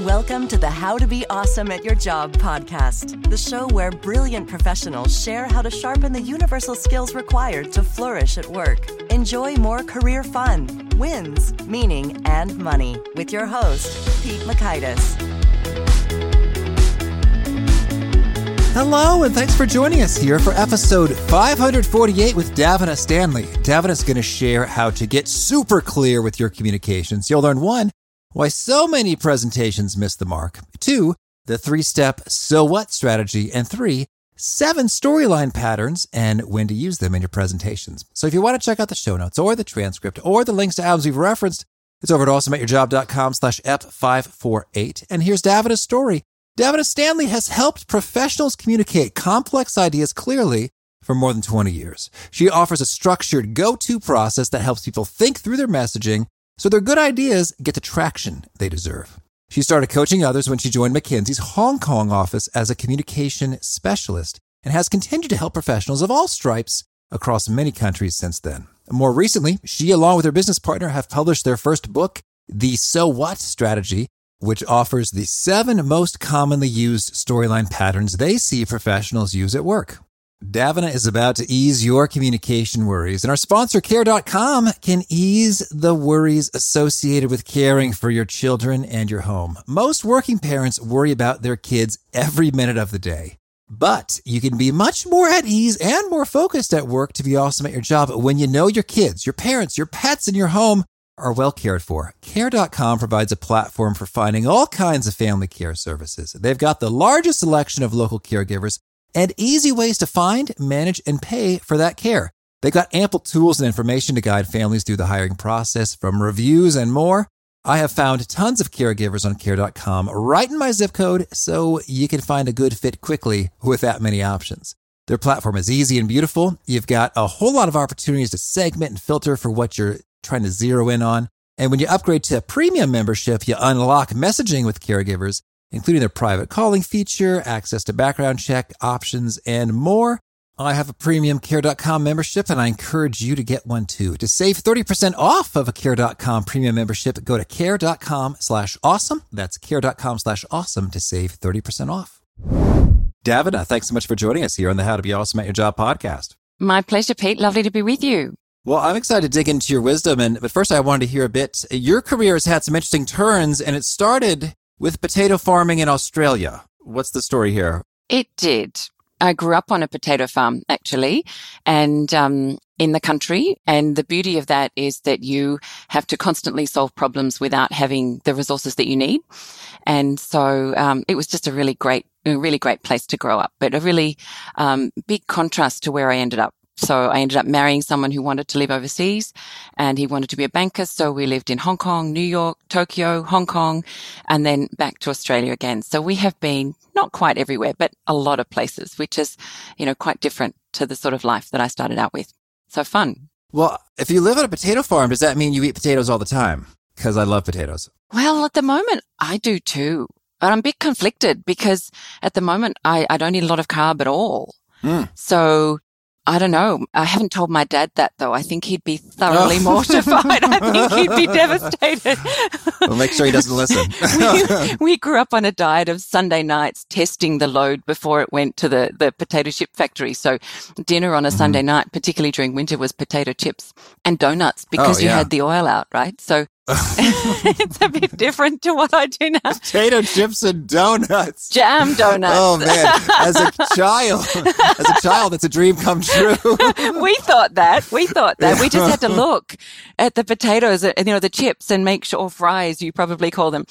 Welcome to the How to Be Awesome at Your Job podcast, the show where brilliant professionals share how to sharpen the universal skills required to flourish at work. Enjoy more career fun, wins, meaning, and money with your host, Pete Mockaitis. Hello, and thanks for joining us here for episode 548 with Davina Stanley. Davina's going to share how to get super clear with your communications. You'll learn one, why so many presentations miss the mark, two, the three step so what strategy, and three, seven storyline patterns and when to use them in your presentations. So if you want to check out the show notes or the transcript or the links to albums we've referenced, it's over at awesomeatyourjob.com slash F548. And here's Davina's story. Davina Stanley has helped professionals communicate complex ideas clearly for more than 20 years. She offers a structured go-to process that helps people think through their messaging so their good ideas get the traction they deserve. She started coaching others when she joined McKinsey's Hong Kong office as a communication specialist and has continued to help professionals of all stripes across many countries since then. More recently, she, along with her business partner, have published their first book, The So What Strategy, which offers the seven most commonly used storyline patterns they see professionals use at work. Davina is about to ease your communication worries, and our sponsor, Care.com, can ease the worries associated with caring for your children and your home. Most working parents worry about their kids every minute of the day. But you can be much more at ease and more focused at work to be awesome at your job when you know your kids, your parents, your pets, and your home are well cared for. Care.com provides a platform for finding all kinds of family care services. They've got the largest selection of local caregivers and easy ways to find, manage, and pay for that care. They've got ample tools and information to guide families through the hiring process from reviews and more. I have found tons of caregivers on care.com right in my zip code so you can find a good fit quickly with that many options. Their platform is easy and beautiful. You've got a whole lot of opportunities to segment and filter for what you're trying to zero in on. And when you upgrade to a premium membership, you unlock messaging with caregivers including their private calling feature, access to background check options, and more. I have a premium care.com membership and I encourage you to get one too. To save 30% off of a care.com premium membership, go to care.com slash awesome. That's care.com slash awesome to save 30% off. Davina, thanks so much for joining us here on the How to Be Awesome at Your Job podcast. My pleasure, Pete. Lovely to be with you. Well, I'm excited to dig into your wisdom. And, but first I wanted to hear a bit. Your career has had some interesting turns and it started with potato farming in Australia. What's the story here? It did. I grew up on a potato farm, actually, and um, in the country. And the beauty of that is that you have to constantly solve problems without having the resources that you need. And so um, it was just a really great, a really great place to grow up, but a really um, big contrast to where I ended up so I ended up marrying someone who wanted to live overseas and he wanted to be a banker. So we lived in Hong Kong, New York, Tokyo, Hong Kong, and then back to Australia again. So we have been not quite everywhere, but a lot of places, which is, you know, quite different to the sort of life that I started out with. So fun. Well, if you live on a potato farm, does that mean you eat potatoes all the time? Because I love potatoes. Well, at the moment, I do too. But I'm a bit conflicted because at the moment, I, I don't eat a lot of carb at all. Mm. So I don't know. I haven't told my dad that though. I think he'd be thoroughly oh. mortified. I think he'd be devastated. Well, make sure he doesn't listen. we, we, grew up on a diet of Sunday nights testing the load before it went to the, the potato chip factory. So dinner on a mm-hmm. Sunday night, particularly during winter, was potato chips and donuts because oh, yeah. you had the oil out, right? So it's a bit different to what I do now. Potato chips and donuts. Jam donuts. Oh man, as a child, as a child, it's a dream come true. we thought that. We thought that. We just had to look at the potatoes, and uh, you know, the chips, and make sure, or fries, you probably call them,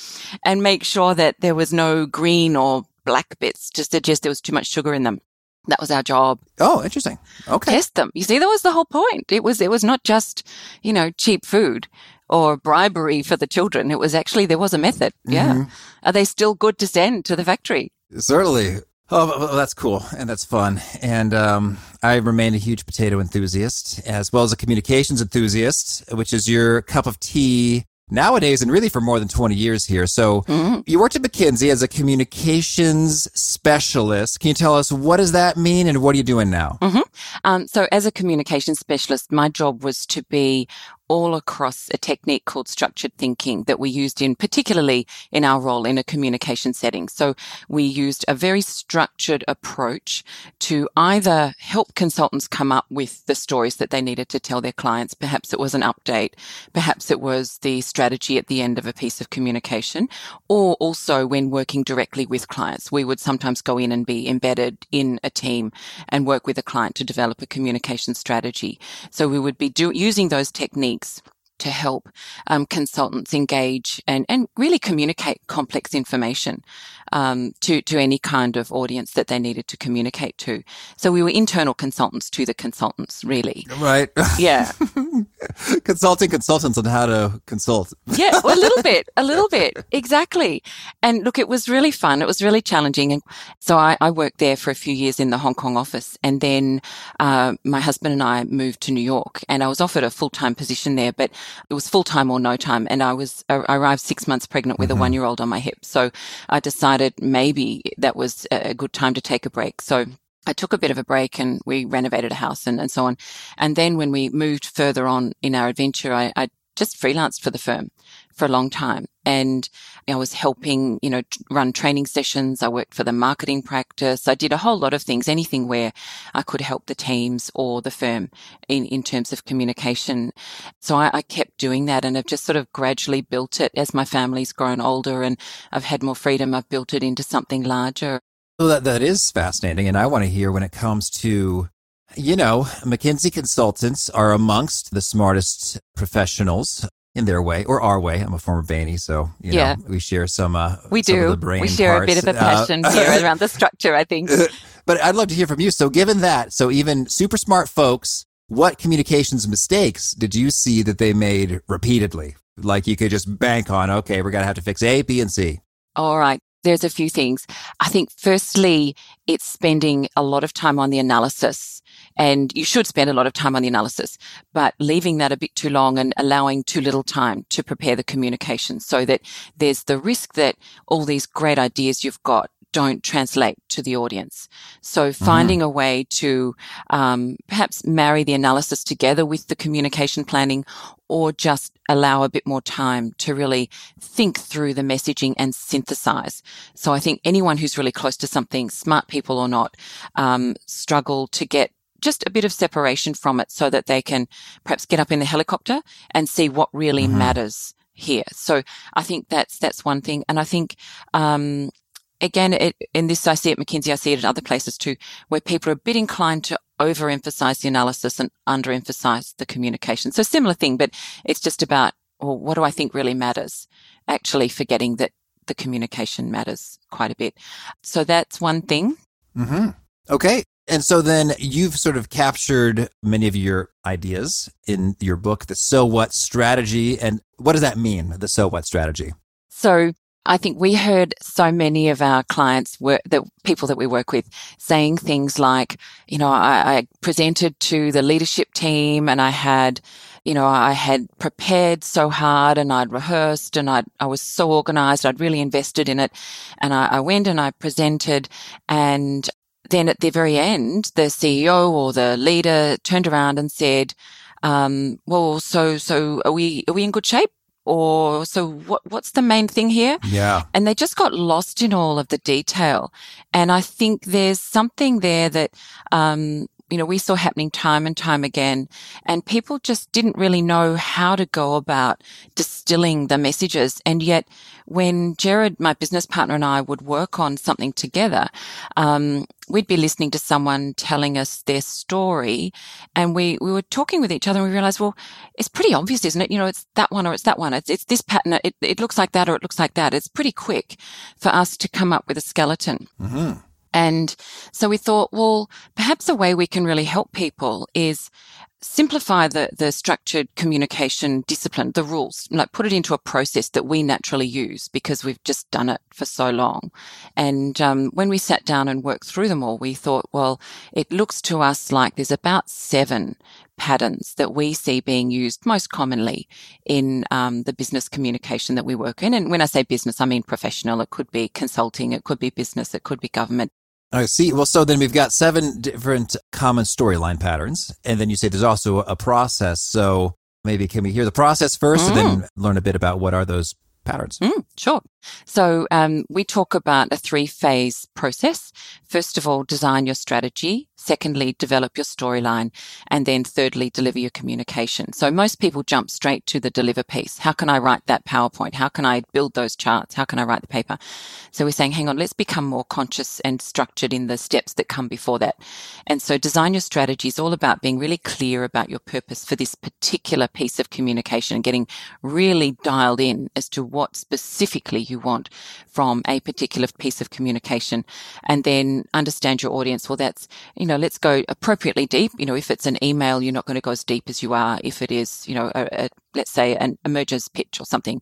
and make sure that there was no green or black bits. Just, to just there was too much sugar in them. That was our job. Oh, interesting. Okay. Test them. You see, that was the whole point. It was, it was not just, you know, cheap food or bribery for the children. It was actually, there was a method. Yeah. Mm-hmm. Are they still good to send to the factory? Certainly. Oh, well, that's cool and that's fun. And um, I remain a huge potato enthusiast as well as a communications enthusiast, which is your cup of tea nowadays and really for more than 20 years here. So mm-hmm. you worked at McKinsey as a communications specialist. Can you tell us what does that mean and what are you doing now? Mm-hmm. Um, so as a communications specialist, my job was to be all across a technique called structured thinking that we used in particularly in our role in a communication setting. So we used a very structured approach to either help consultants come up with the stories that they needed to tell their clients. Perhaps it was an update. Perhaps it was the strategy at the end of a piece of communication or also when working directly with clients. We would sometimes go in and be embedded in a team and work with a client to develop a communication strategy. So we would be do, using those techniques Thanks to help um, consultants engage and, and really communicate complex information um, to to any kind of audience that they needed to communicate to. So we were internal consultants to the consultants, really. Right. Yeah. Consulting consultants on how to consult. yeah, well, a little bit, a little bit, exactly. And look, it was really fun. It was really challenging, and so I, I worked there for a few years in the Hong Kong office, and then uh, my husband and I moved to New York, and I was offered a full time position there, but it was full time or no time, and I was I arrived six months pregnant with mm-hmm. a one year old on my hip, so I decided maybe that was a good time to take a break. So I took a bit of a break and we renovated a house and, and so on. And then when we moved further on in our adventure, I, I just freelanced for the firm for a long time. And I was helping, you know, run training sessions. I worked for the marketing practice. I did a whole lot of things, anything where I could help the teams or the firm in, in terms of communication. So I, I kept doing that and I've just sort of gradually built it as my family's grown older and I've had more freedom. I've built it into something larger. Well, that, that is fascinating. And I want to hear when it comes to you know, McKinsey consultants are amongst the smartest professionals in their way or our way. I'm a former Bainey, so you yeah. know we share some. Uh, we do. we share parts. a bit of a passion uh, here around the structure. I think. But I'd love to hear from you. So, given that, so even super smart folks, what communications mistakes did you see that they made repeatedly? Like you could just bank on, okay, we're gonna have to fix A, B, and C. All right. There's a few things. I think firstly, it's spending a lot of time on the analysis and you should spend a lot of time on the analysis, but leaving that a bit too long and allowing too little time to prepare the communication so that there's the risk that all these great ideas you've got don't translate to the audience. So mm-hmm. finding mm-hmm. a way to um, perhaps marry the analysis together with the communication planning or just allow a bit more time to really think through the messaging and synthesize. So I think anyone who's really close to something, smart people or not, um, struggle to get just a bit of separation from it so that they can perhaps get up in the helicopter and see what really mm-hmm. matters here. So I think that's, that's one thing. And I think, um, again, it, in this, I see it at McKinsey, I see it at other places too, where people are a bit inclined to overemphasize the analysis and underemphasize the communication. So similar thing, but it's just about, well, what do I think really matters? Actually forgetting that the communication matters quite a bit. So that's one thing. Mm-hmm. Okay. And so then you've sort of captured many of your ideas in your book, the so what strategy. And what does that mean, the so what strategy? So I think we heard so many of our clients the people that we work with saying things like, you know, I, I presented to the leadership team and I had, you know, I had prepared so hard and I'd rehearsed and I'd, I was so organized. I'd really invested in it. And I, I went and I presented and then at the very end, the CEO or the leader turned around and said, um, well, so, so are we, are we in good shape? Or so what, what's the main thing here? Yeah. And they just got lost in all of the detail. And I think there's something there that, um, you know, we saw happening time and time again. And people just didn't really know how to go about distilling the messages. And yet when Jared, my business partner and I would work on something together, um, we'd be listening to someone telling us their story and we, we were talking with each other and we realized, well, it's pretty obvious, isn't it? You know, it's that one or it's that one. It's, it's this pattern. It, it looks like that or it looks like that. It's pretty quick for us to come up with a skeleton. Mm-hmm. And so we thought, well, perhaps a way we can really help people is simplify the, the structured communication discipline, the rules, like put it into a process that we naturally use because we've just done it for so long. And um, when we sat down and worked through them all, we thought, well, it looks to us like there's about seven patterns that we see being used most commonly in um, the business communication that we work in. And when I say business, I mean professional. It could be consulting, it could be business, it could be government. I see. Well, so then we've got seven different common storyline patterns. And then you say there's also a process. So maybe can we hear the process first mm. and then mm. learn a bit about what are those patterns? Mm, sure. So um, we talk about a three phase process. First of all, design your strategy. Secondly, develop your storyline. And then thirdly, deliver your communication. So most people jump straight to the deliver piece. How can I write that PowerPoint? How can I build those charts? How can I write the paper? So we're saying, hang on, let's become more conscious and structured in the steps that come before that. And so design your strategy is all about being really clear about your purpose for this particular piece of communication and getting really dialed in as to what specifically you want from a particular piece of communication and then understand your audience. Well, that's, you know, let's go appropriately deep. You know, if it's an email, you're not going to go as deep as you are if it is, you know, a, a let's say an emergence pitch or something.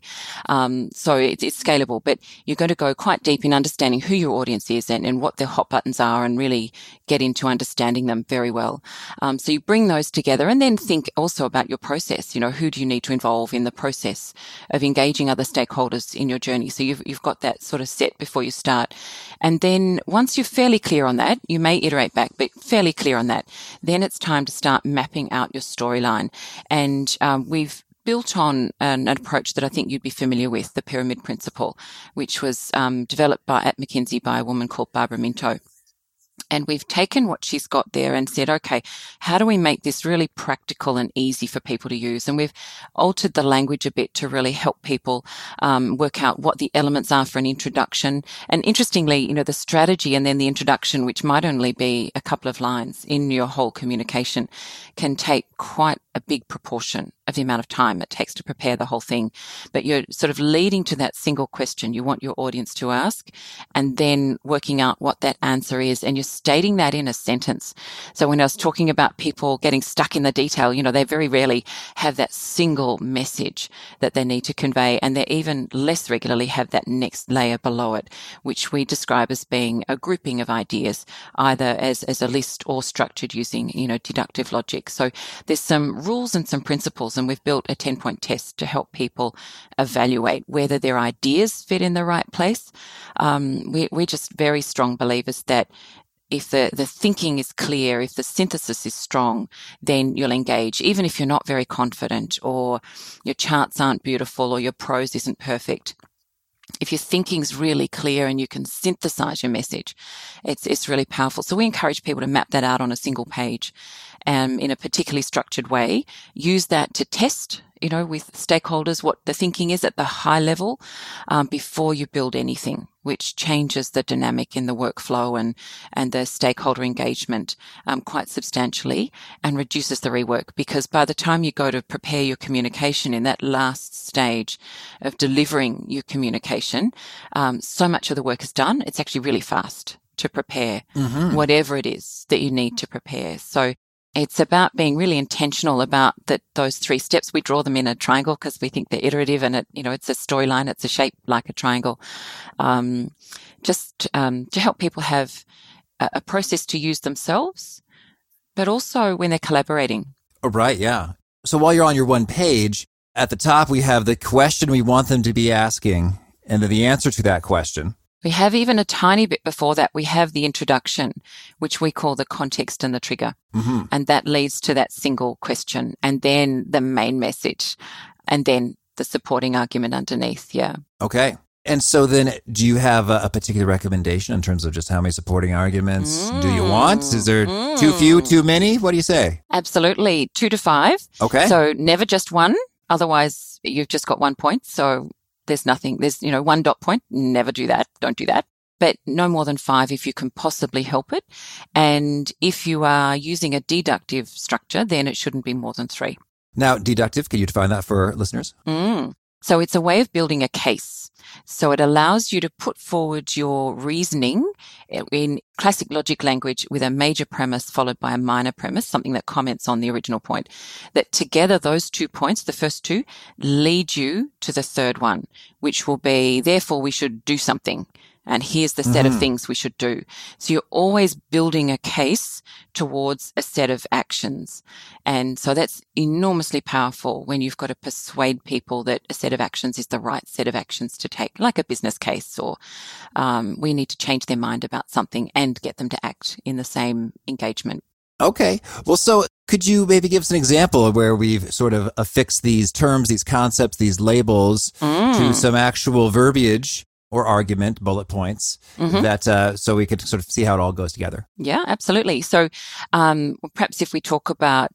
Um, so it's, it's, scalable, but you're going to go quite deep in understanding who your audience is and, and what their hot buttons are and really get into understanding them very well. Um, so you bring those together and then think also about your process. You know, who do you need to involve in the process of engaging other stakeholders in your journey? So you've, you've got that sort of set before you start. And then once you're fairly clear on that, you may iterate back, but fairly clear on that, then it's time to start mapping out your storyline. And um, we've built on an, an, approach that I think you'd be familiar with, the pyramid principle, which was um, developed by at McKinsey by a woman called Barbara Minto. And we've taken what she's got there and said, okay, how do we make this really practical and easy for people to use? And we've altered the language a bit to really help people um, work out what the elements are for an introduction. And interestingly, you know, the strategy and then the introduction, which might only be a couple of lines in your whole communication, can take quite a big proportion of the amount of time it takes to prepare the whole thing. But you're sort of leading to that single question you want your audience to ask and then working out what that answer is. And you're stating that in a sentence. So when I was talking about people getting stuck in the detail, you know, they very rarely have that single message that they need to convey. And they even less regularly have that next layer below it, which we describe as being a grouping of ideas, either as, as a list or structured using, you know, deductive logic. So there's some rules and some principles and we've built a 10 point test to help people evaluate whether their ideas fit in the right place. Um, we, we're just very strong believers that if the, the thinking is clear, if the synthesis is strong, then you'll engage, even if you're not very confident or your charts aren't beautiful or your prose isn't perfect if your thinking's really clear and you can synthesize your message, it's, it's really powerful. So we encourage people to map that out on a single page um, in a particularly structured way. Use that to test you know, with stakeholders, what the thinking is at the high level um, before you build anything, which changes the dynamic in the workflow and and the stakeholder engagement um, quite substantially and reduces the rework. Because by the time you go to prepare your communication in that last stage of delivering your communication, um, so much of the work is done. It's actually really fast to prepare mm-hmm. whatever it is that you need to prepare. So it's about being really intentional about that those three steps. We draw them in a triangle because we think they're iterative and it, you know, it's a storyline. It's a shape like a triangle. Um, just um, to help people have a, a, process to use themselves, but also when they're collaborating. Oh, right. Yeah. So while you're on your one page, at the top we have the question we want them to be asking, and then the answer to that question. We have even a tiny bit before that, we have the introduction, which we call the context and the trigger. Mm-hmm. And that leads to that single question and then the main message and then the supporting argument underneath. Yeah. Okay. And so then do you have a, particular recommendation in terms of just how many supporting arguments mm. do you want? Is there mm. too few, too many? What do you say? Absolutely. Two to five. Okay. So never just one. Otherwise, you've just got one point. So there's nothing, there's, you know, one dot point. Never do that. Don't do that. But no more than five if you can possibly help it. And if you are using a deductive structure, then it shouldn't be more than three. Now, deductive, can you define that for listeners? Mm. So it's a way of building a case. So it allows you to put forward your reasoning in classic logic language with a major premise followed by a minor premise, something that comments on the original point. That together, those two points, the first two, lead you to the third one, which will be, therefore we should do something and here's the set mm-hmm. of things we should do. So you're always building a case towards a set of actions. And so that's enormously powerful when you've got to persuade people that a set of actions is the right set of actions to take, like a business case or um, we need to change their mind about something and get them to act in the same engagement. Okay. Well, so Could you maybe give us an example of where we've sort of affixed these terms, these concepts, these labels mm. to some actual verbiage or argument, bullet points mm-hmm. that uh, so we could sort of see how it all goes together? Yeah, absolutely. So um, perhaps if we talk about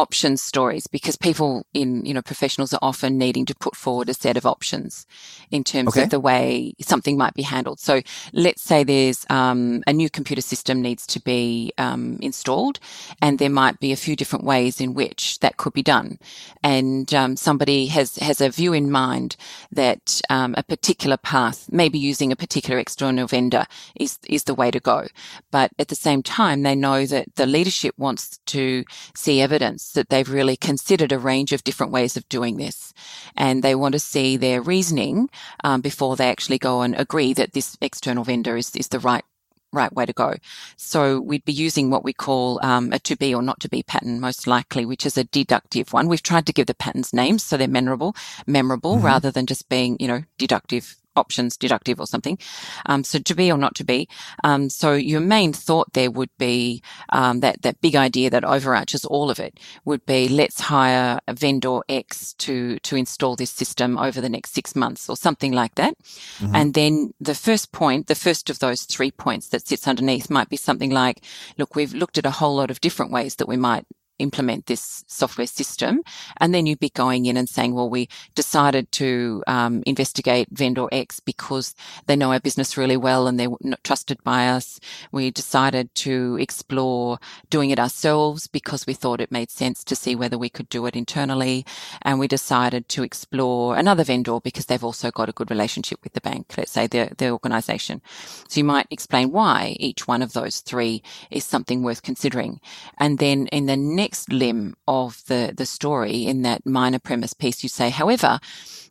options stories because people in you know professionals are often needing to put forward a set of options in terms okay. of the way something might be handled. So let's say there's um, a new computer system needs to be um, installed and there might be a few different ways in which that could be done. And um, somebody has has a view in mind that um, a particular path maybe using a particular external vendor is is the way to go. But at the same time they know that the leadership wants to see evidence evidence that they've really considered a range of different ways of doing this. And they want to see their reasoning um, before they actually go and agree that this external vendor is, is the right right way to go. So we'd be using what we call um, a to be or not to be pattern, most likely, which is a deductive one. We've tried to give the patterns names so they're memorable, memorable mm-hmm. rather than just being, you know, deductive options deductive or something. Um, so to be or not to be. Um, so your main thought there would be um, that that big idea that overarches all of it would be let's hire a vendor X to to install this system over the next six months or something like that. Mm-hmm. And then the first point, the first of those three points that sits underneath might be something like, look, we've looked at a whole lot of different ways that we might implement this software system. And then you'd be going in and saying, well, we decided to um, investigate vendor X because they know our business really well and they're not trusted by us. We decided to explore doing it ourselves because we thought it made sense to see whether we could do it internally. And we decided to explore another vendor because they've also got a good relationship with the bank, let's say the, the organization. So you might explain why each one of those three is something worth considering. And then in the next next limb of the, the story in that minor premise piece, you say, however,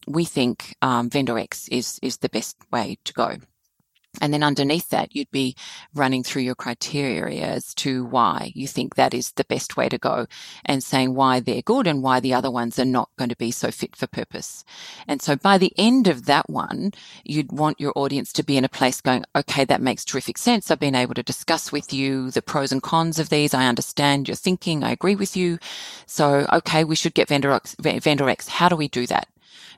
we think um, vendor X is, is the best way to go. And then underneath that, you'd be running through your criteria as to why you think that is the best way to go and saying why they're good and why the other ones are not going to be so fit for purpose. And so by the end of that one, you'd want your audience to be in a place going, okay, that makes terrific sense. I've been able to discuss with you the pros and cons of these. I understand your thinking. I agree with you. So, okay, we should get vendor X. Vendor X. How do we do that?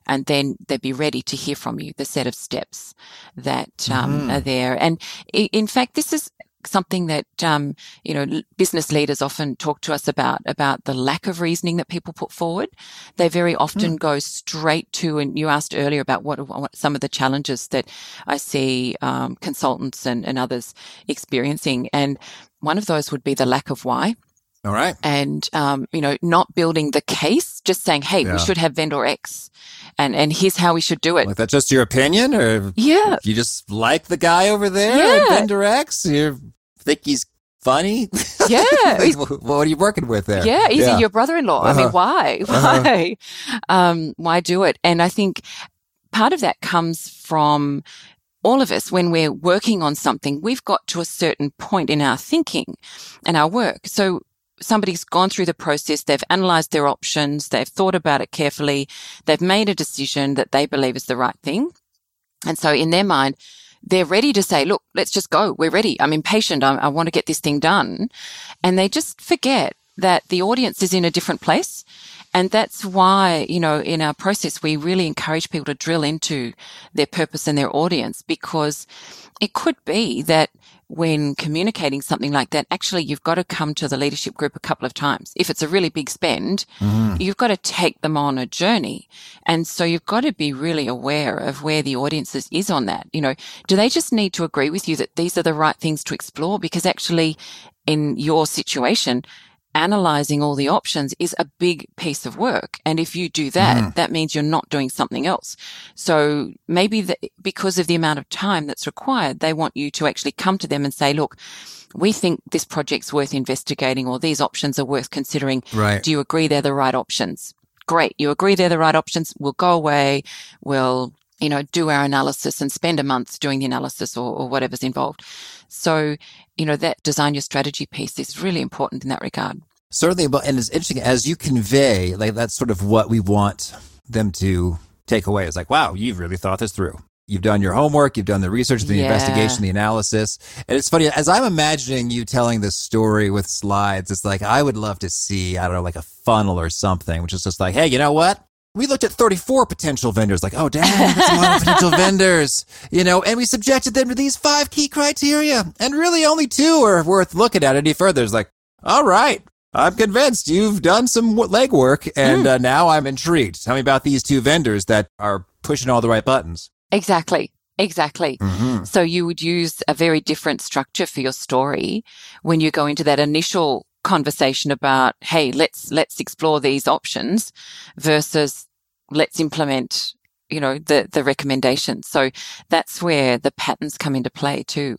And then they'd be ready to hear from you the set of steps that um, mm. are there. And in fact, this is something that um, you know business leaders often talk to us about about the lack of reasoning that people put forward. They very often mm. go straight to, and you asked earlier about what, what some of the challenges that I see um, consultants and, and others experiencing, and one of those would be the lack of why. All right. And, um, you know, not building the case, just saying, hey, yeah. we should have vendor X and, and here's how we should do it. Like that's just your opinion or yeah. you just like the guy over there yeah. at vendor X? You think he's funny? Yeah. what are you working with there? Yeah. Is yeah. he your brother-in-law? Uh-huh. I mean, uh-huh. why? Why? Uh-huh. Um, why do it? And I think part of that comes from all of us, when we're working on something, we've got to a certain point in our thinking and our work. So somebody's gone through the process, they've analyzed their options, they've thought about it carefully, they've made a decision that they believe is the right thing. And so in their mind, they're ready to say, look, let's just go. We're ready. I'm impatient. I, I want to get this thing done. And they just forget that the audience is in a different place. And that's why, you know, in our process, we really encourage people to drill into their purpose and their audience because it could be that when communicating something like that, actually you've got to come to the leadership group a couple of times. If it's a really big spend, mm-hmm. you've got to take them on a journey. And so you've got to be really aware of where the audience is, is on that. You know, do they just need to agree with you that these are the right things to explore? Because actually in your situation, analyzing all the options is a big piece of work. And if you do that, mm. that means you're not doing something else. So maybe the, because of the amount of time that's required, they want you to actually come to them and say, look, we think this project's worth investigating or these options are worth considering. Right. Do you agree they're the right options? Great. You agree they're the right options. We'll go away. We'll you know, do our analysis and spend a month doing the analysis or, or whatever's involved. So, you know, that design your strategy piece is really important in that regard. Certainly, but and it's interesting as you convey, like that's sort of what we want them to take away. It's like, wow, you've really thought this through. You've done your homework, you've done the research, the Yeah. investigation, the analysis. And it's funny, as I'm imagining you telling this story with slides, it's like, I would love to see, I don't know, like a funnel or something, which is just like, hey, you know what? We looked at 34 potential vendors, like, oh, damn, that's a lot of potential vendors, you know, and we subjected them to these five key criteria. And really only two are worth looking at any further. It's like, all right, I'm convinced you've done some legwork and uh, now I'm intrigued. Tell me about these two vendors that are pushing all the right buttons. Exactly. Exactly. Mm-hmm. So you would use a very different structure for your story when you go into that initial conversation about, hey, let's, let's explore these options versus let's implement, you know, the, the recommendations. So that's where the patterns come into play too.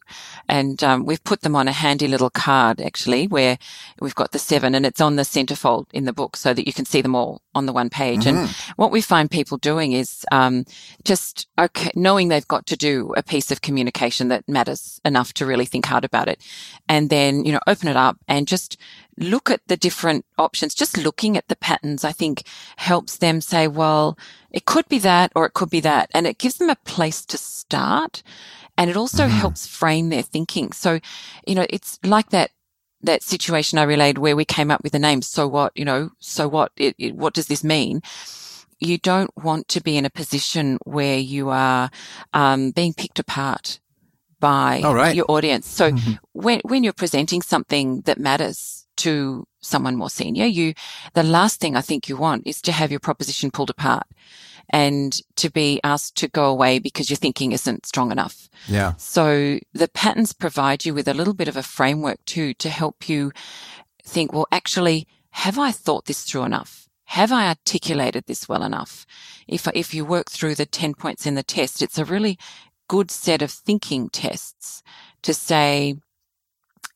And, um, we've put them on a handy little card actually where we've got the seven and it's on the centerfold in the book so that you can see them all on the one page. And what we find people doing is, um, just okay, knowing they've got to do a piece of communication that matters enough to really think hard about it. And then, you know, open it up and just look at the different options. Just looking at the patterns, I think helps them say, well, it could be that or it could be that. And it gives them a place to start. And it also helps frame their thinking. So, you know, it's like that that situation I relayed where we came up with the name. So what? You know, so what? It, it, what does this mean? You don't want to be in a position where you are um, being picked apart by right. your audience. So Mhm. when when you're presenting something that matters to someone more senior, you the last thing I think you want is to have your proposition pulled apart and to be asked to go away because your thinking isn't strong enough. Yeah. So the patterns provide you with a little bit of a framework too to help you think, well, actually, have I thought this through enough? Have I articulated this well enough? If, if you work through the 10 points in the test, it's a really good set of thinking tests to say,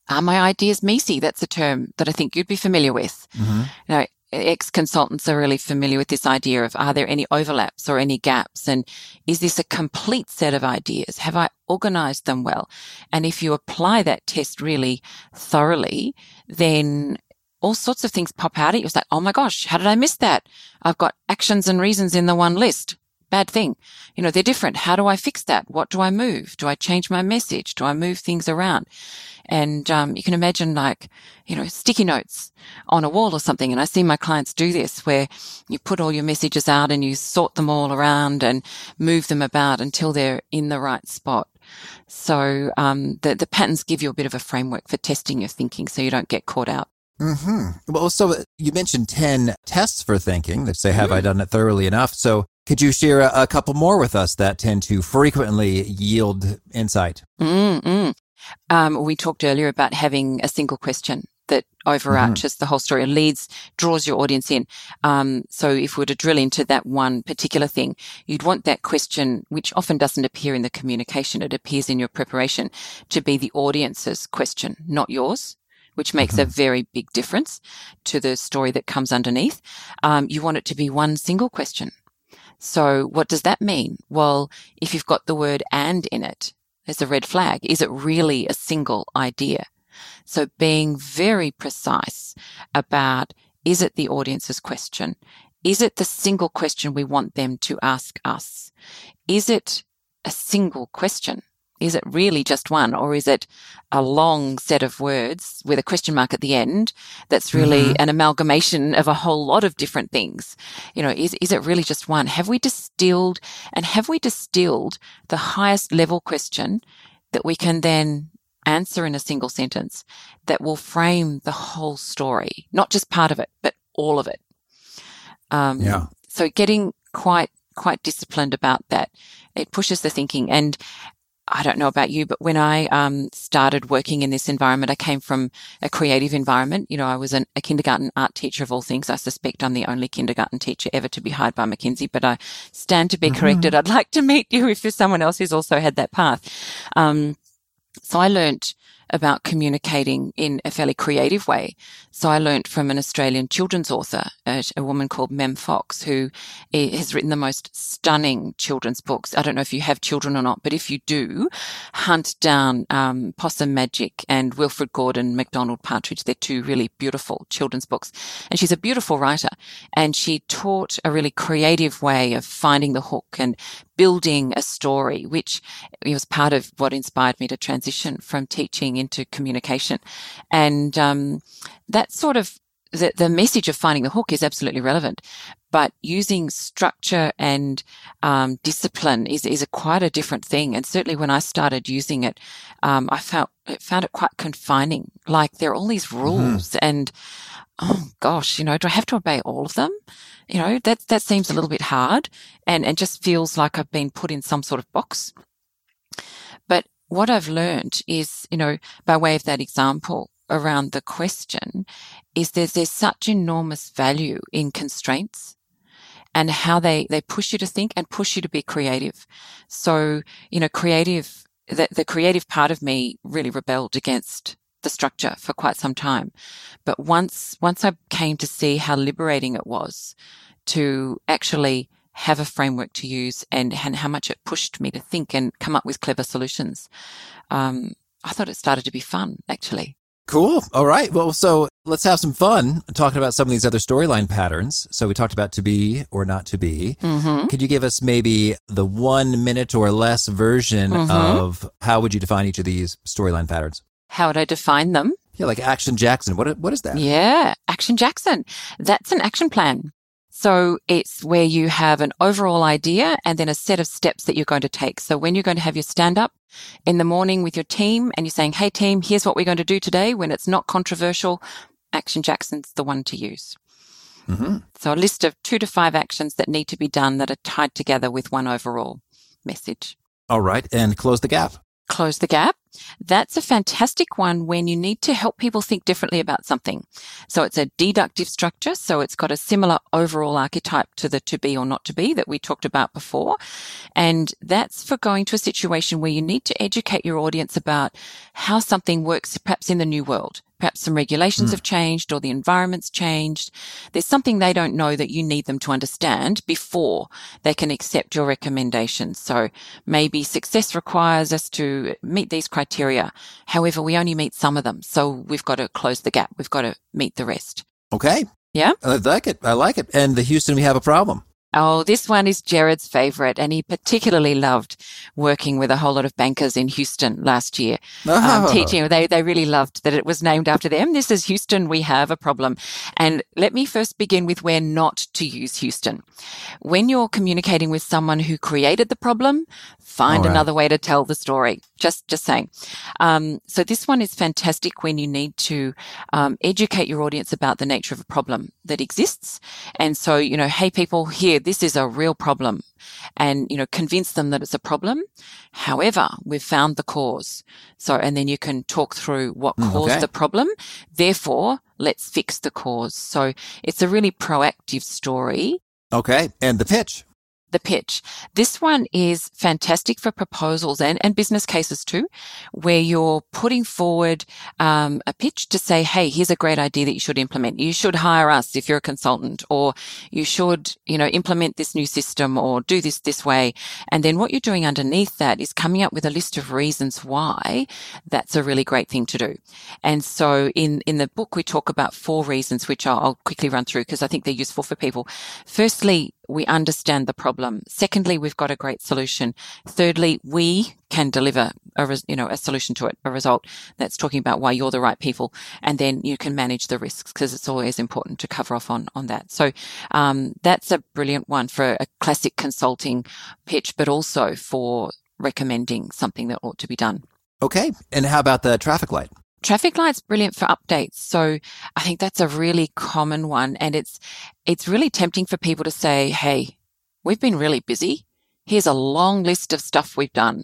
are my ideas MECE? That's a term that I think you'd be familiar with. Mm-hmm. You know, ex consultants are really familiar with this idea of are there any overlaps or any gaps? And is this a complete set of ideas? Have I organized them well? And if you apply that test really thoroughly, then all sorts of things pop out at you. It's like, oh my gosh, how did I miss that? I've got actions and reasons in the one list. Bad thing. You know, they're different. How do I fix that? What do I move? Do I change my message? Do I move things around? And um, you can imagine like, you know, sticky notes on a wall or something. And I see my clients do this where you put all your messages out and you sort them all around and move them about until they're in the right spot. So um, the, the patterns give you a bit of a framework for testing your thinking so you don't get caught out. hmm Well, so you mentioned 10 tests for thinking that say, have I done it thoroughly enough? So could you share a, a couple more with us that tend to frequently yield insight? Mm-mm. Um, we talked earlier about having a single question that overarches the whole story, and leads, draws your audience in. Um, so if we were to drill into that one particular thing, you'd want that question, which often doesn't appear in the communication, it appears in your preparation, to be the audience's question, not yours. Which makes a very big difference to the story that comes underneath. Um, you want it to be one single question. So what does that mean? Well, if you've got the word and in it, there's a red flag. Is it really a single idea? So being very precise about is it the audience's question? Is it the single question we want them to ask us? Is it a single question? Is it really just one or is it a long set of words with a question mark at the end that's really an amalgamation of a whole lot of different things? You know, is, is it really just one? Have we distilled and have we distilled the highest level question that we can then answer in a single sentence that will frame the whole story, not just part of it, but all of it? Um, Yeah. So getting quite, quite disciplined about that, it pushes the thinking. And I don't know about you, but when I um, started working in this environment, I came from a creative environment. You know, I was an, a kindergarten art teacher of all things. I suspect I'm the only kindergarten teacher ever to be hired by McKinsey, but I stand to be corrected. I'd like to meet you if there's someone else who's also had that path. Um, so I learnt about communicating in a fairly creative way. So I learned from an Australian children's author, a, a, woman called Mem Fox, who has written the most stunning children's books. I don't know if you have children or not, but if you do, hunt down um, Possum Magic and Wilfrid Gordon, McDonald Partridge. They're two really beautiful children's books. And she's a beautiful writer. And she taught a really creative way of finding the hook and building a story, which was part of what inspired me to transition from teaching into communication. And um, that sort of the, the message of finding the hook is absolutely relevant, but using structure and um, discipline is is a quite a different thing. And certainly when I started using it, um, I found found it quite confining. Like there are all these mm-hmm. rules, mm-hmm. and oh gosh, you know, do I have to obey all of them? You know, that that seems a little bit hard, and and just feels like I've been put in some sort of box. But what I've learned is, you know, by way of that example around the question, is that there's such enormous value in constraints and how they, they push you to think and push you to be creative. So, you know, creative, the, the creative part of me really rebelled against the structure for quite some time. But once, once I came to see how liberating it was to actually have a framework to use and, and how much it pushed me to think and come up with clever solutions. Um, I thought it started to be fun, actually. Cool. All right. Well, so let's have some fun talking about some of these other storyline patterns. So we talked about to be or not to be. Mm-hmm. Could you give us maybe the one minute or less version mm-hmm. of how would you define each of these storyline patterns? How would I define them? Yeah, like Action Jackson. What what is that? Yeah, Action Jackson. That's an action plan. So it's where you have an overall idea and then a set of steps that you're going to take. So when you're going to have your stand up in the morning with your team and you're saying, Hey team, here's what we're going to do today when it's not controversial, Action Jackson's the one to use. Mm-hmm. So a list of two to five actions that need to be done that are tied together with one overall message. All right. And close the gap. Close the gap. That's a fantastic one when you need to help people think differently about something. So it's a deductive structure. So it's got a similar overall archetype to the to be or not to be that we talked about before. And that's for going to a situation where you need to educate your audience about how something works perhaps in the new world. Perhaps some regulations mm. have changed or the environment's changed. There's something they don't know that you need them to understand before they can accept your recommendations. So maybe success requires us to meet these criteria. However, we only meet some of them. So we've got to close the gap. We've got to meet the rest. Okay. Yeah. I like it. I like it. And the Houston, we have a problem. Oh, this one is Jared's favorite, and he particularly loved working with a whole lot of bankers in Houston last year. Oh. Um, teaching, they, they really loved that it was named after them. This is Houston, we have a problem. And let me first begin with where not to use Houston. When you're communicating with someone who created the problem, find right. another way to tell the story. Just, just saying. Um, so this one is fantastic when you need to um, educate your audience about the nature of a problem that exists. And so, you know, hey, people, here, this is a real problem, and you know, convince them that it's a problem. However, we've found the cause. So, and then you can talk through what mm, caused okay. the problem. Therefore, let's fix the cause. So, it's a really proactive story. Okay, and the pitch the pitch. This one is fantastic for proposals and, and business cases too, where you're putting forward um, a pitch to say, hey, here's a great idea that you should implement. You should hire us if you're a consultant, or you should, you know, implement this new system or do this this way. And then what you're doing underneath that is coming up with a list of reasons why that's a really great thing to do. And so in, in the book, we talk about four reasons, which I'll, I'll quickly run through because I think they're useful for people. Firstly, we understand the problem. Secondly, we've got a great solution. Thirdly, we can deliver a, you know, a solution to it, a result that's talking about why you're the right people. And then you can manage the risks because it's always important to cover off on, on that. So, um, that's a brilliant one for a classic consulting pitch, but also for recommending something that ought to be done. Okay. And how about the traffic light? Traffic lights brilliant for updates. So I think that's a really common one. And it's, it's really tempting for people to say, Hey, we've been really busy. Here's a long list of stuff we've done.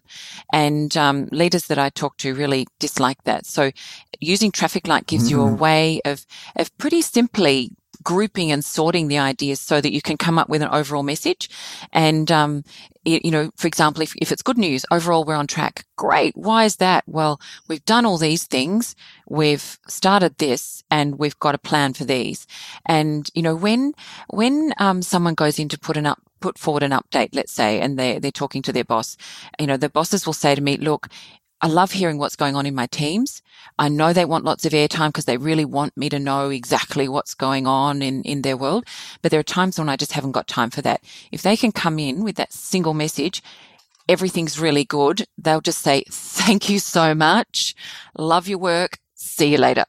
And um, leaders that I talk to really dislike that. So using traffic light gives mm-hmm. you a mm-hmm. way of, of pretty simply grouping and sorting the ideas so that you can come up with an overall message. And, um, you know, for example, if, if it's good news, overall we're on track. Great. Why is that? Well, we've done all these things. We've started this and we've got a plan for these. And, you know, when, when, um, someone goes in to put an up, put forward an update, let's say, and they're they're talking to their boss, you know, the bosses will say to me, look, I love hearing what's going on in my teams. I know they want lots of airtime because they really want me to know exactly what's going on in, in their world. But there are times when I just haven't got time for that. If they can come in with that single message, everything's really good. They'll just say, thank you so much. Love your work. See you later.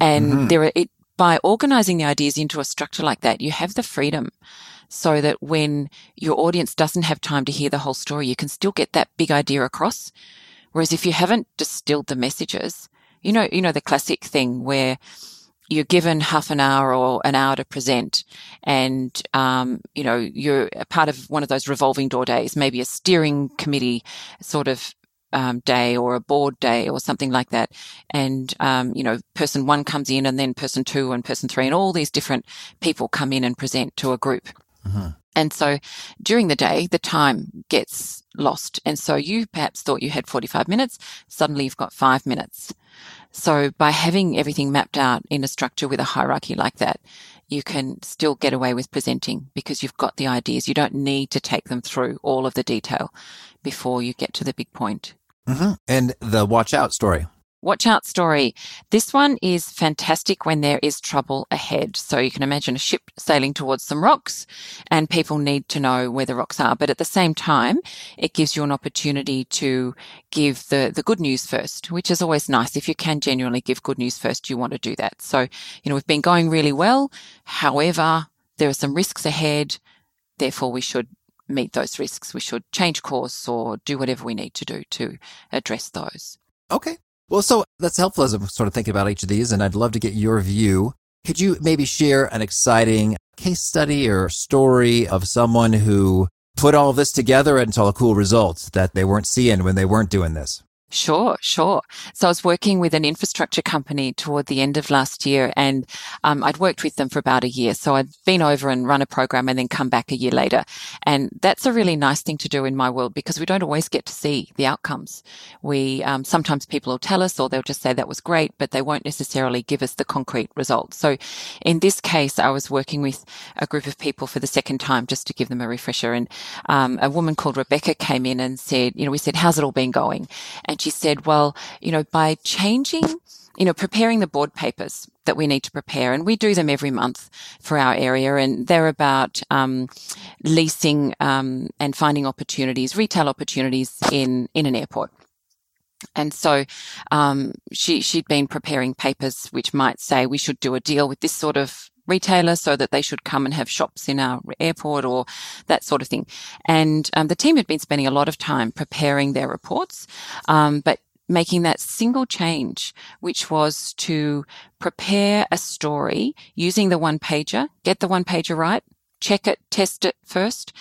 And mm-hmm. there are, it, by organizing the ideas into a structure like that, you have the freedom so that when your audience doesn't have time to hear the whole story, you can still get that big idea across Whereas if you haven't distilled the messages, you know, you know, the classic thing where you're given half an hour or an hour to present and, um, you know, you're a part of one of those revolving door days, maybe a steering committee sort of um, day or a board day or something like that. And, um, you know, person one comes in and then person two and person three and all these different people come in and present to a group. Mm-hmm. And so during the day, the time gets lost. And so you perhaps thought you had 45 minutes. Suddenly you've got five minutes. So by having everything mapped out in a structure with a hierarchy like that, you can still get away with presenting because you've got the ideas. You don't need to take them through all of the detail before you get to the big point. Mm-hmm. And the watch out story. Watch out story. This one is fantastic when there is trouble ahead. So you can imagine a ship sailing towards some rocks and people need to know where the rocks are. But at the same time, it gives you an opportunity to give the, the good news first, which is always nice. If you can genuinely give good news first, you want to do that. So, you know, we've been going really well. However, there are some risks ahead. Therefore, we should meet those risks. We should change course or do whatever we need to do to address those. Okay. Well, so that's helpful as I'm sort of thinking about each of these, and I'd love to get your view. Could you maybe share an exciting case study or story of someone who put all this together and saw a cool result that they weren't seeing when they weren't doing this? Sure, sure. So I was working with an infrastructure company toward the end of last year and um, I'd worked with them for about a year. So I'd been over and run a program and then come back a year later. And that's a really nice thing to do in my world because we don't always get to see the outcomes. We, um, sometimes people will tell us or they'll just say that was great, but they won't necessarily give us the concrete results. So in this case, I was working with a group of people for the second time just to give them a refresher. And um, a woman called Rebecca came in and said, you know, we said, how's it all been going? And she said, well, you know, by changing, you know, preparing the board papers that we need to prepare, and we do them every month for our area, and they're about um, leasing um, and finding opportunities, retail opportunities in in an airport. And so um, she she'd been preparing papers which might say we should do a deal with this sort of retailer so that they should come and have shops in our airport or that sort of thing. And um, the team had been spending a lot of time preparing their reports, um, but making that single change, which was to prepare a story using the one pager, get the one pager right, check it, test it first,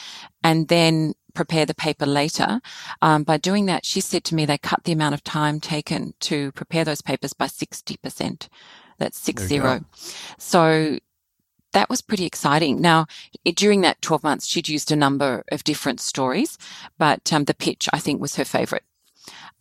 and then prepare the paper later. Um, by doing that, she said to me they cut the amount of time taken to prepare those papers by 60%. That's six zero. So that was pretty exciting. Now, during that 12 months, she'd used a number of different stories, but um, the pitch, I think, was her favorite.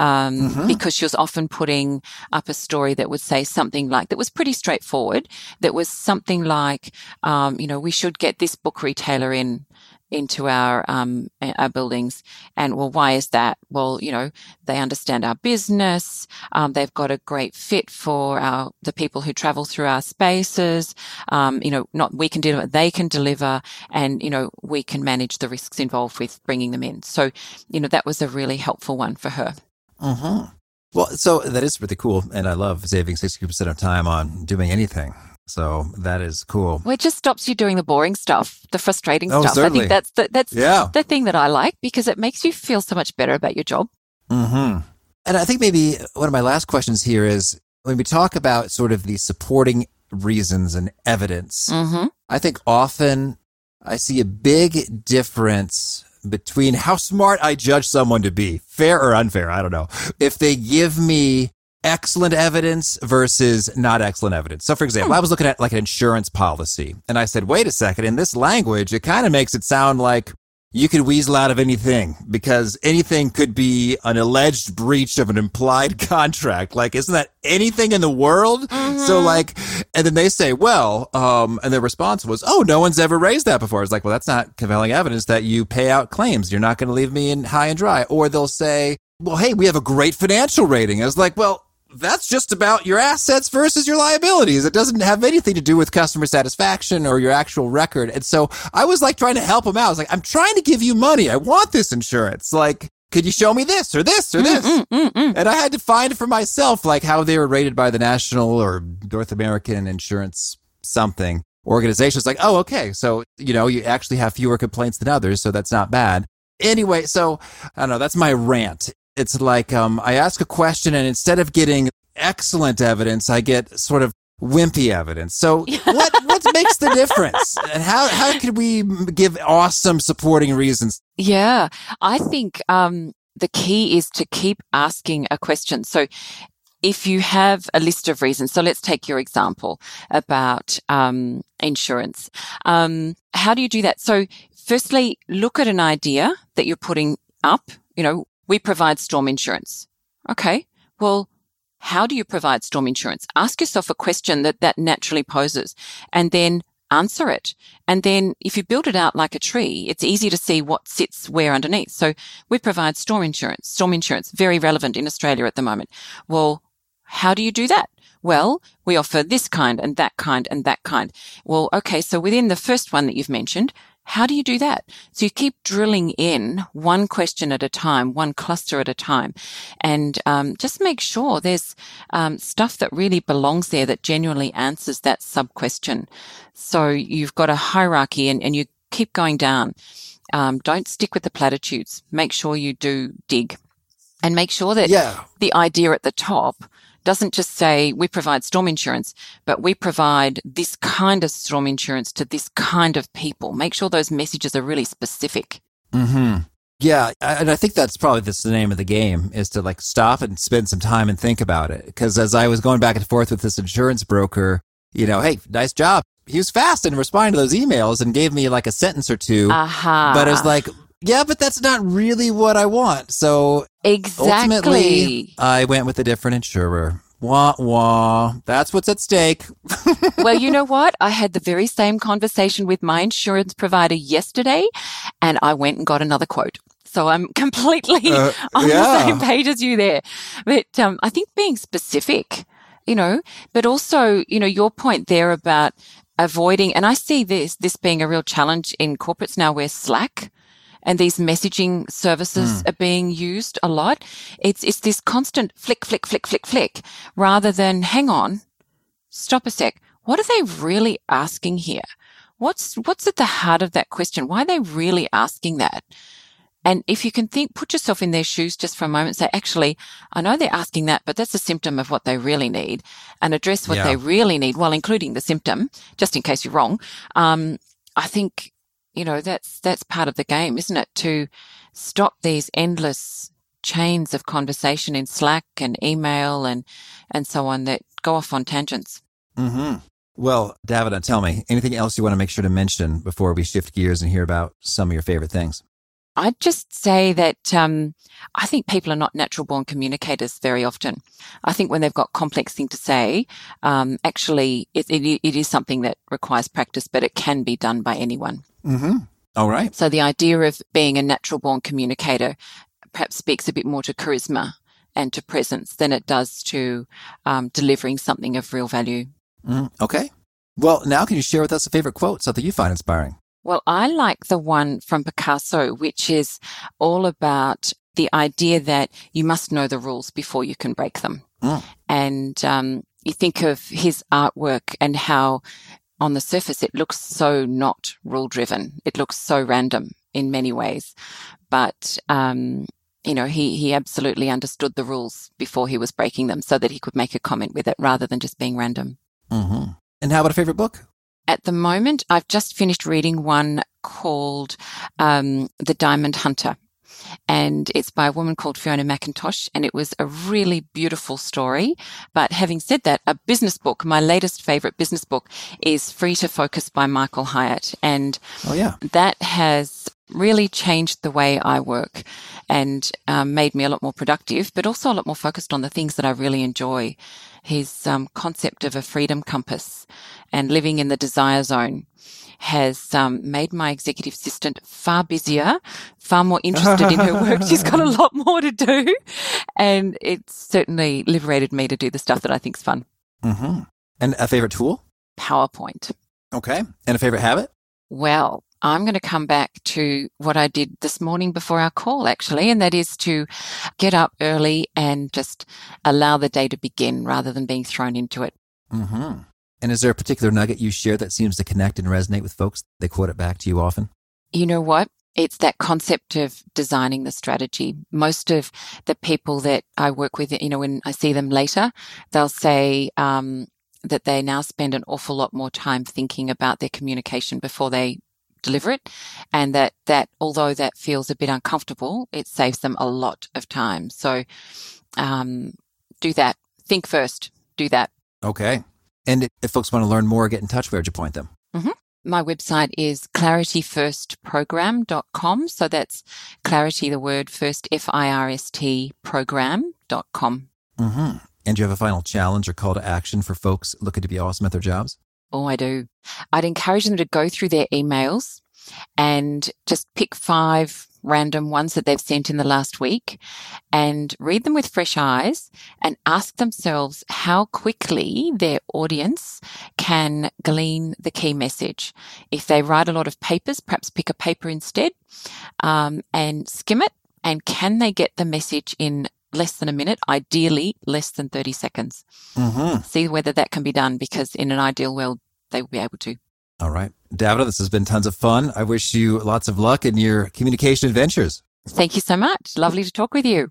Um, mm-hmm. because she was often putting up a story that would say something like that was pretty straightforward. That was something like, um, you know, we should get this book retailer in into our um, our buildings. And well, why is that? Well, you know, they understand our business. Um, they've got a great fit for our the people who travel through our spaces. Um, you know, not we can deliver, they can deliver, and you know, we can manage the risks involved with bringing them in. So, you know, that was a really helpful one for her. Uh-huh. Well, so that is really cool, and I love saving sixty percent of time on doing anything. So that is cool. Well, it just stops you doing the boring stuff, the frustrating oh, stuff. Certainly. I think that's the, that's yeah. the thing that I like because it makes you feel so much better about your job. Mm-hmm. And I think maybe one of my last questions here is when we talk about sort of the supporting reasons and evidence, mm-hmm. I think often I see a big difference between how smart I judge someone to be, fair or unfair. I don't know. If they give me excellent evidence versus not excellent evidence. So, for example, I was looking at like an insurance policy and I said, wait a second, in this language, it kind of makes it sound like you could weasel out of anything because anything could be an alleged breach of an implied contract. Like, isn't that anything in the world? Mm-hmm. So like, and then they say, well, um, and their response was, oh, no one's ever raised that before. It's like, well, that's not compelling evidence that you pay out claims. You're not going to leave me in high and dry. Or they'll say, well, hey, we have a great financial rating. I was like, well, that's just about your assets versus your liabilities. It doesn't have anything to do with customer satisfaction or your actual record. And so I was like trying to help him out. I was like, I'm trying to give you money. I want this insurance. Like, could you show me this or this or this? Mm, mm, mm, and I had to find for myself like how they were rated by the National or North American Insurance something organization. It's like, oh, okay. So, you know, you actually have fewer complaints than others. So that's not bad. Anyway, so I don't know. That's my rant it's like um, I ask a question, and instead of getting excellent evidence, I get sort of wimpy evidence. So what what makes the difference? And how how can we give awesome supporting reasons? Yeah, I think um, the key is to keep asking a question. So if you have a list of reasons, so let's take your example about um, insurance. Um, how do you do that? So firstly, look at an idea that you're putting up. You know, we provide storm insurance. Okay. Well, how do you provide storm insurance? Ask yourself a question that that naturally poses and then answer it. And then if you build it out like a tree, it's easy to see what sits where underneath. So we provide storm insurance, storm insurance, very relevant in Australia at the moment. Well, how do you do that? Well, we offer this kind and that kind and that kind. Well, okay. So within the first one that you've mentioned, how do you do that? So you keep drilling in one question at a time, one cluster at a time, and um, just make sure there's um, stuff that really belongs there that genuinely answers that sub question. So you've got a hierarchy and, and you keep going down. Um, don't stick with the platitudes. Make sure you do dig and make sure that yeah. the idea at the top doesn't just say we provide storm insurance, but we provide this kind of storm insurance to this kind of people. Make sure those messages are really specific. Hmm. Yeah, and I think that's probably the name of the game is to like stop and spend some time and think about it. Because as I was going back and forth with this insurance broker, you know, hey, nice job. He was fast in responding to those emails and gave me like a sentence or 2 uh-huh. But it's like, yeah, but that's not really what I want. So exactly. ultimately, I went with a different insurer. Wah wah. That's what's at stake. well, you know what? I had the very same conversation with my insurance provider yesterday, and I went and got another quote. So I'm completely uh, on yeah. the same page as you there. But um, I think being specific, you know, but also, you know, your point there about avoiding, and I see this this being a real challenge in corporates now, where Slack and these messaging services mm. are being used a lot. It's, it's this constant flick, flick, flick, flick, flick rather than hang on, stop a sec. What are they really asking here? What's, what's at the heart of that question? Why are they really asking that? And if you can think, put yourself in their shoes just for a moment, say, actually, I know they're asking that, but that's a symptom of what they really need and address what yeah. they really need while including the symptom, just in case you're wrong. Um, I think you know, that's, that's part of the game, isn't it? To stop these endless chains of conversation in Slack and email and, and so on that go off on tangents. Mm-hmm. Well, Davina, tell me anything else you want to make sure to mention before we shift gears and hear about some of your favorite things? I'd just say that um, I think people are not natural born communicators very often. I think when they've got complex thing to say, um, actually, it, it, it is something that requires practice, but it can be done by anyone. Mm-hmm. All right. So the idea of being a natural born communicator perhaps speaks a bit more to charisma and to presence than it does to um, delivering something of real value. Mm, okay. Well, now can you share with us a favorite quote, something you find inspiring? Well, I like the one from Picasso, which is all about the idea that you must know the rules before you can break them. Mm. And um, you think of his artwork and how on the surface, it looks so not rule driven. It looks so random in many ways. But, um, you know, he, he absolutely understood the rules before he was breaking them so that he could make a comment with it rather than just being random. Mm-hmm. And how about a favorite book? At the moment, I've just finished reading one called um, The Diamond Hunter. And it's by a woman called Fiona McIntosh. And it was a really beautiful story. But having said that, a business book, my latest favorite business book is Free to Focus by Michael Hyatt. And oh, yeah. that has really changed the way I work and um, made me a lot more productive, but also a lot more focused on the things that I really enjoy. His um, concept of a freedom compass and living in the desire zone has um, made my executive assistant far busier, far more interested in her work. She's got a lot more to do. And it's certainly liberated me to do the stuff that I think is fun. Mm-hmm. And a favorite tool? PowerPoint. Okay. And a favorite habit? Well, I'm going to come back to what I did this morning before our call, actually, and that is to get up early and just allow the day to begin rather than being thrown into it. Mm-hmm. And is there a particular nugget you share that seems to connect and resonate with folks? They quote it back to you often? You know what? It's that concept of designing the strategy. Most of the people that I work with, you know, when I see them later, they'll say, um, that they now spend an awful lot more time thinking about their communication before they deliver it and that that although that feels a bit uncomfortable it saves them a lot of time so um, do that think first do that okay and if folks want to learn more get in touch where'd you point them mm-hmm. my website is clarityfirstprogram.com so that's clarity the word first f-i-r-s-t program.com mm-hmm. and do you have a final challenge or call to action for folks looking to be awesome at their jobs Oh, I do. I'd encourage them to go through their emails and just pick five random ones that they've sent in the last week and read them with fresh eyes and ask themselves how quickly their audience can glean the key message. If they write a lot of papers, perhaps pick a paper instead um, and skim it. And can they get the message in less than a minute, ideally less than 30 seconds. Mm-hmm. See whether that can be done because in an ideal world, they will be able to. All right. Davina, this has been tons of fun. I wish you lots of luck in your communication adventures. Thank you so much. Lovely to talk with you.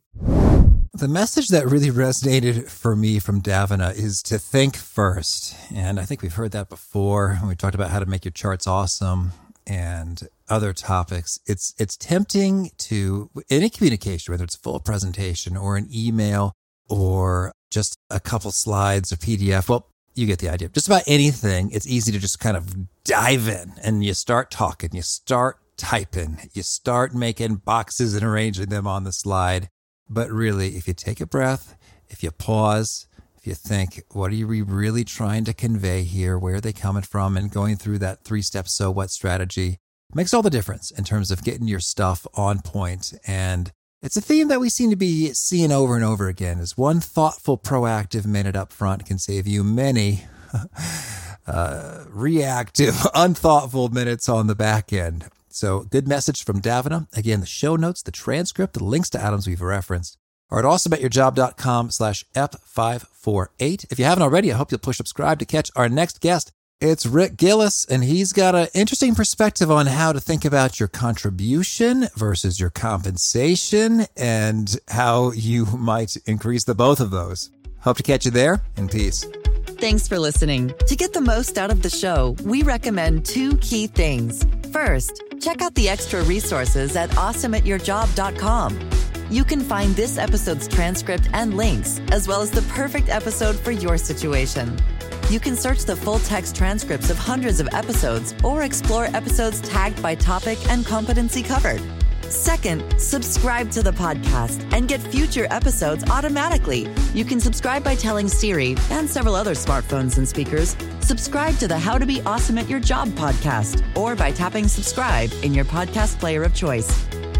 The message that really resonated for me from Davina is to think first. And I think we've heard that before when we talked about how to make your charts awesome and other topics. It's it's tempting to any communication, whether it's a full presentation or an email or just a couple slides or PDF. Well, you get the idea. Just about anything, it's easy to just kind of dive in and you start talking, you start typing, you start making boxes and arranging them on the slide. But really, if you take a breath, if you pause, if you think, what are you really trying to convey here? Where are they coming from? And going through that three step so what strategy makes all the difference in terms of getting your stuff on point and it's a theme that we seem to be seeing over and over again is one thoughtful, proactive minute up front can save you many uh, reactive, unthoughtful minutes on the back end. So good message from Davina. Again, the show notes, the transcript, the links to items we've referenced are at awesomeatyourjob.com slash F548. If you haven't already, I hope you'll push subscribe to catch our next guest. It's Rick Gillis, and he's got an interesting perspective on how to think about your contribution versus your compensation and how you might increase the both of those. Hope to catch you there, in peace. Thanks for listening. To get the most out of the show, we recommend two key things. First, check out the extra resources at awesomeatyourjob.com. You can find this episode's transcript and links, as well as the perfect episode for your situation. You can search the full text transcripts of hundreds of episodes or explore episodes tagged by topic and competency covered. Second, subscribe to the podcast and get future episodes automatically. You can subscribe by telling Siri and several other smartphones and speakers, subscribe to the How to Be Awesome at Your Job podcast, or by tapping subscribe in your podcast player of choice.